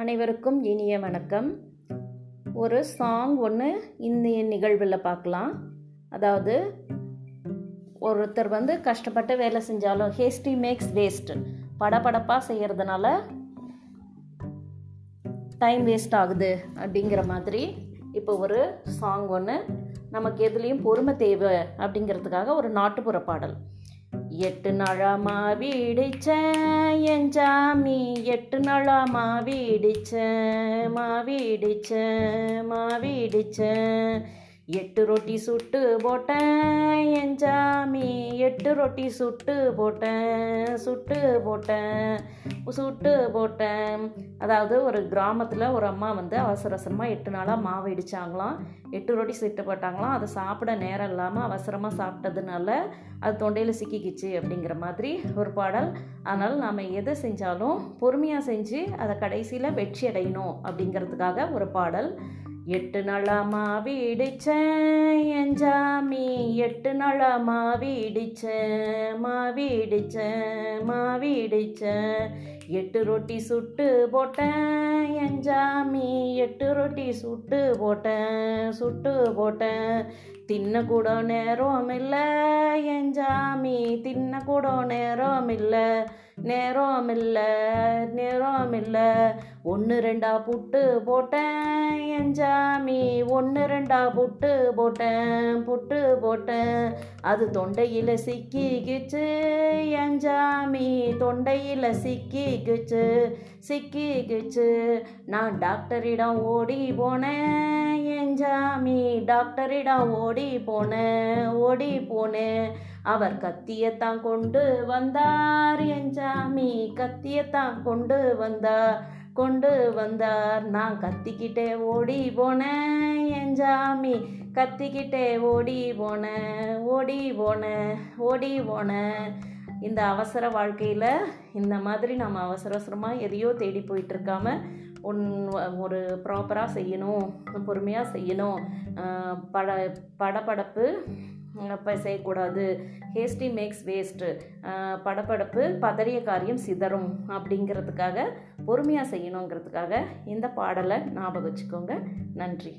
அனைவருக்கும் இனிய வணக்கம். ஒரு சாங் ஒன்று இந்த நிகழ்வில் பார்க்கலாம். அதாவது ஒருத்தர் வந்து கஷ்டப்பட்டு வேலை செஞ்சாலும் ஹேஸ்டி மேக்ஸ் வேஸ்ட் படபடப்பாக செய்கிறதுனால டைம் வேஸ்ட் ஆகுது அப்படிங்கிற மாதிரி இப்போ ஒரு சாங் ஒன்று நமக்கு எதுலேயும் பொறுமை தேவை அப்படிங்கிறதுக்காக ஒரு நாட்டுப்புற பாடல். எட்டு நாளாமா வீடிச்ச என் ஜாமி எட்டு நாளாமா வீடிச்ச மா வீடிச்ச மா வீடிச்ச. எட்டு ரொட்டி சுட்டு போட்டேன் என் ஜாமி எட்டு ரொட்டி சுட்டு போட்டேன் சுட்டு போட்டேன் சுட்டு போட்டேன். அதாவது ஒரு கிராமத்தில் ஒரு அம்மா வந்து அவசர அவசரமாக எட்டு நாளாக மாவு இடித்தாங்களாம் எட்டு ரொட்டி சுட்டு போட்டாங்களாம். அதை சாப்பிட நேரம் இல்லாமல் அவசரமாக சாப்பிட்டதுனால அது தொண்டையில் சிக்கிக்கிச்சு அப்படிங்கிற மாதிரி ஒரு பாடல். அதனால் நாம் எதை செஞ்சாலும் பொறுமையாக செஞ்சு அதை கடைசியில் வெற்றி அடையணும் அப்படிங்கிறதுக்காக ஒரு பாடல். எட்டு நாளாமா வீடிச்சேன் என் ஜாமி. எட்டு நாளாமா வீடிச்சேன் மா வீடிச்சேன் எட்டு ரொட்டி சுட்டு போட்டேன் என் ஜாமி. எட்டு ரொட்டி சுட்டு போட்டேன் சுட்டு போட்டேன். தின்ன கூட நேரம் இல்லை என் ஜாமி தின்ன கூட நேரம் இல்லை நேரம் இல்லை நேரம் இல்லை ஒன்று ரெண்டா புட்டு போட்டேன் என் ஜாமி. ஒன்று ரெண்டா புட்டு போட்டேன் புட்டு போட்டேன். அது தொண்டையில் சிக்கிக்குச்சு என் ஜாமி. தொண்டையில் சிக்கிக்குச்சு சிக்கிக்குச்சு. நான் டாக்டரிடம் ஓடி போனேன் என் ஜாமி. டாக்டரிடம் ஓடி போனேன் ஓடி போனேன். அவர் கத்தியத்தான் கொண்டு வந்தார் என் ஜாமி. கத்தியத்தான் கொண்டு வந்தார். கொண்டு வந்தார். நான் கத்திக்கிட்டே ஓடி போனேன் என் ஜாமி கத்திக்கிட்டே ஓடி போனேன் ஓடி போனேன் ஓடி போனேன் இந்த அவசர வாழ்க்கையில் இந்த மாதிரி நம்ம அவசர அவசரமாக எதையோ தேடி போயிட்டுருக்காம ஒன் ஒரு ப்ராப்பராக செய்யணும் பொறுமையாக செய்யணும். பட படப்படப்பு இப்போ செய்யக்கூடாது. ஹேஸ்டி மேக்ஸ் வேஸ்ட்டு படப்படப்பு பதறிய காரியம் சிதறும் அப்படிங்கிறதுக்காக பொறுமையாக செய்யணுங்கிறதுக்காக இந்த பாடலை ஞாபகம் வச்சுக்கோங்க. நன்றி.